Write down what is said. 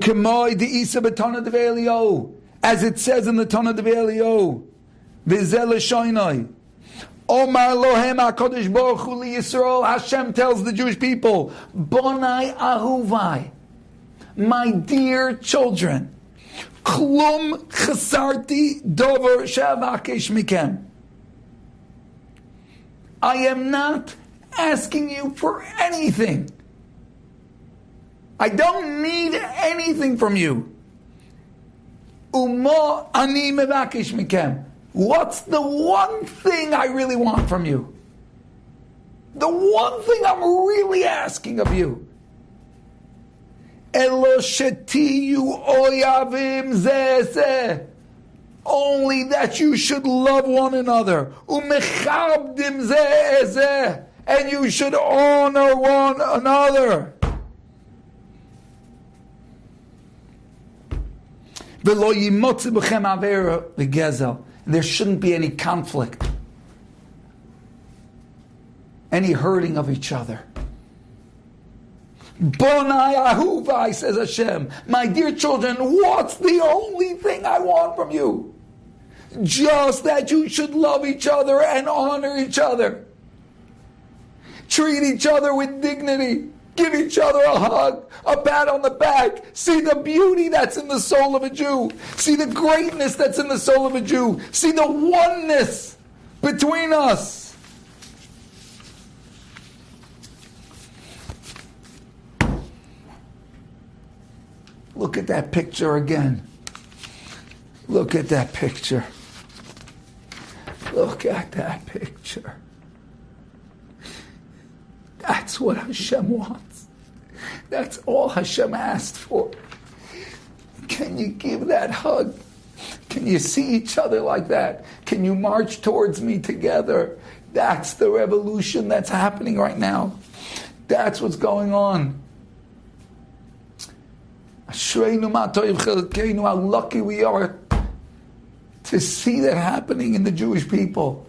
The Isa betana de as it says in the Tana de Velio, Vizel Shoinoi. Omar Lohem HaKadosh Baruch Hu Yisrael, Hashem tells the Jewish people, Bonai Ahuvai, my dear children, Klum Chesarti Dover Shavakesh Mikem. I am not asking you for anything. I don't need anything from you. Umo ani mevakish mikem. What's the one thing I really want from you? The one thing I'm really asking of you. Eloshetiyu oyavim zeh Only that you should love one another. And you should honor one another. There shouldn't be any conflict, any hurting of each other. Bonai Ahuvai, says Hashem, my dear children, what's the only thing I want from you? Just that you should love each other and honor each other. Treat each other with dignity. Give each other a hug, a pat on the back. See the beauty that's in the soul of a Jew. See the greatness that's in the soul of a Jew. See the oneness between us. Look at that picture again. Look at that picture. Look at that picture. That's what Hashem wants. That's all Hashem asked for. Can you give that hug? Can you see each other like that? Can you march towards me together? That's the revolution that's happening right now. That's what's going on. How lucky we are to see that happening in the Jewish people.